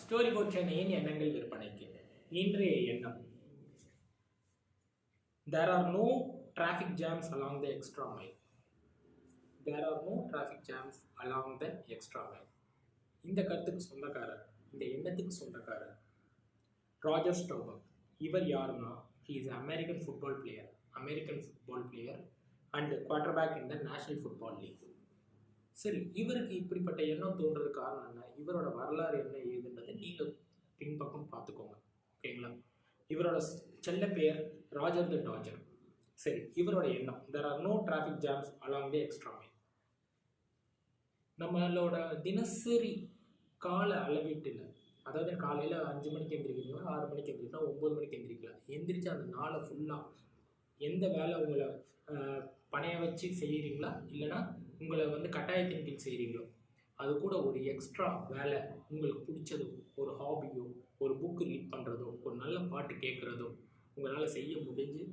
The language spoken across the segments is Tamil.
ஸ்டோரி போட் சென்னையின் எண்ணங்கள் விற்பனைக்கு? இன்றைய எண்ணம். There are no traffic jams along the extra mile there are no traffic jams along the extra mile இந்த கருத்துக்கு சொந்தக்காரர் இந்த எண்ணத்துக்கு சொந்தக்காரர் ராஜர் ஸ்டோபர் இவர் யாருன்னா? He is American football player American football player and quarterback in the National Football League சரி இவருக்கு இப்படிப்பட்ட எண்ணம் தோன்றது காரணம் என்ன? இவரோட வரலாறு என்ன ஏதுன்றதை நீங்கள் பின்பக்கம் பார்த்துக்கோங்க. ஓகேங்களா? இவரோட செல்ல பெயர் ராஜர் த டாஜர். சரி இவரோட எண்ணம். There are no traffic jams along the extra நம்மளோட தினசரி கால அளவீட்டில் அதாவது காலையில் அஞ்சு மணிக்கு எந்திரிக்கிறீங்களா ஆறு மணிக்கு எந்திரிக்கலாம் ஒம்பது மணிக்கு எந்திரிக்கலாம் எந்திரிச்சு அந்த நாளை ஃபுல்லாக எந்த வேலை உங்களை பணைய வச்சு செய்கிறீங்களா இல்லைன்னா உங்களை வந்து கட்டாயத்தின் கீழ் செய்கிறீங்களோ அது கூட ஒரு எக்ஸ்ட்ரா வேலை உங்களுக்கு பிடிச்சதோ ஒரு ஹாபியோ ஒரு புக்கு ரீட் பண்ணுறதோ ஒரு நல்ல பாட்டு கேட்குறதோ உங்களால் செய்ய முடிஞ்சு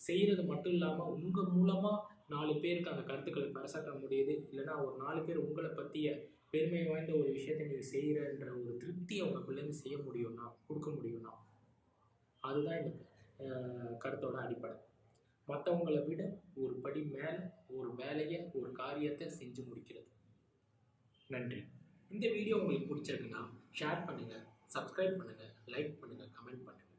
செய்கிறது மட்டும் இல்லாமல் உங்கள் மூலமாக நாலு பேருக்கு அந்த கருத்துக்களை பறைசாற்ற முடியுது. இல்லைன்னா ஒரு நாலு பேர் உங்களை பற்றிய பெருமை வாய்ந்த ஒரு விஷயத்தை நீங்கள் செய்கிறன்ற ஒரு திருப்தியை உங்களுக்குள்ளேருந்து செய்ய முடியும்னா கொடுக்க முடியும்னா அதுதான் இந்த கருத்தோட அடிப்படை. மற்றவங்களை விட ஒரு படி மேலே ஒரு வேலையை ஒரு காரியத்தை செஞ்சு முடிக்கிறது. நன்றி. இந்த வீடியோ உங்களுக்கு பிடிச்சிருக்குன்னா ஷேர் பண்ணுங்கள் சப்ஸ்கிரைப் பண்ணுங்கள் லைக் பண்ணுங்கள் கமெண்ட் பண்ணுங்கள்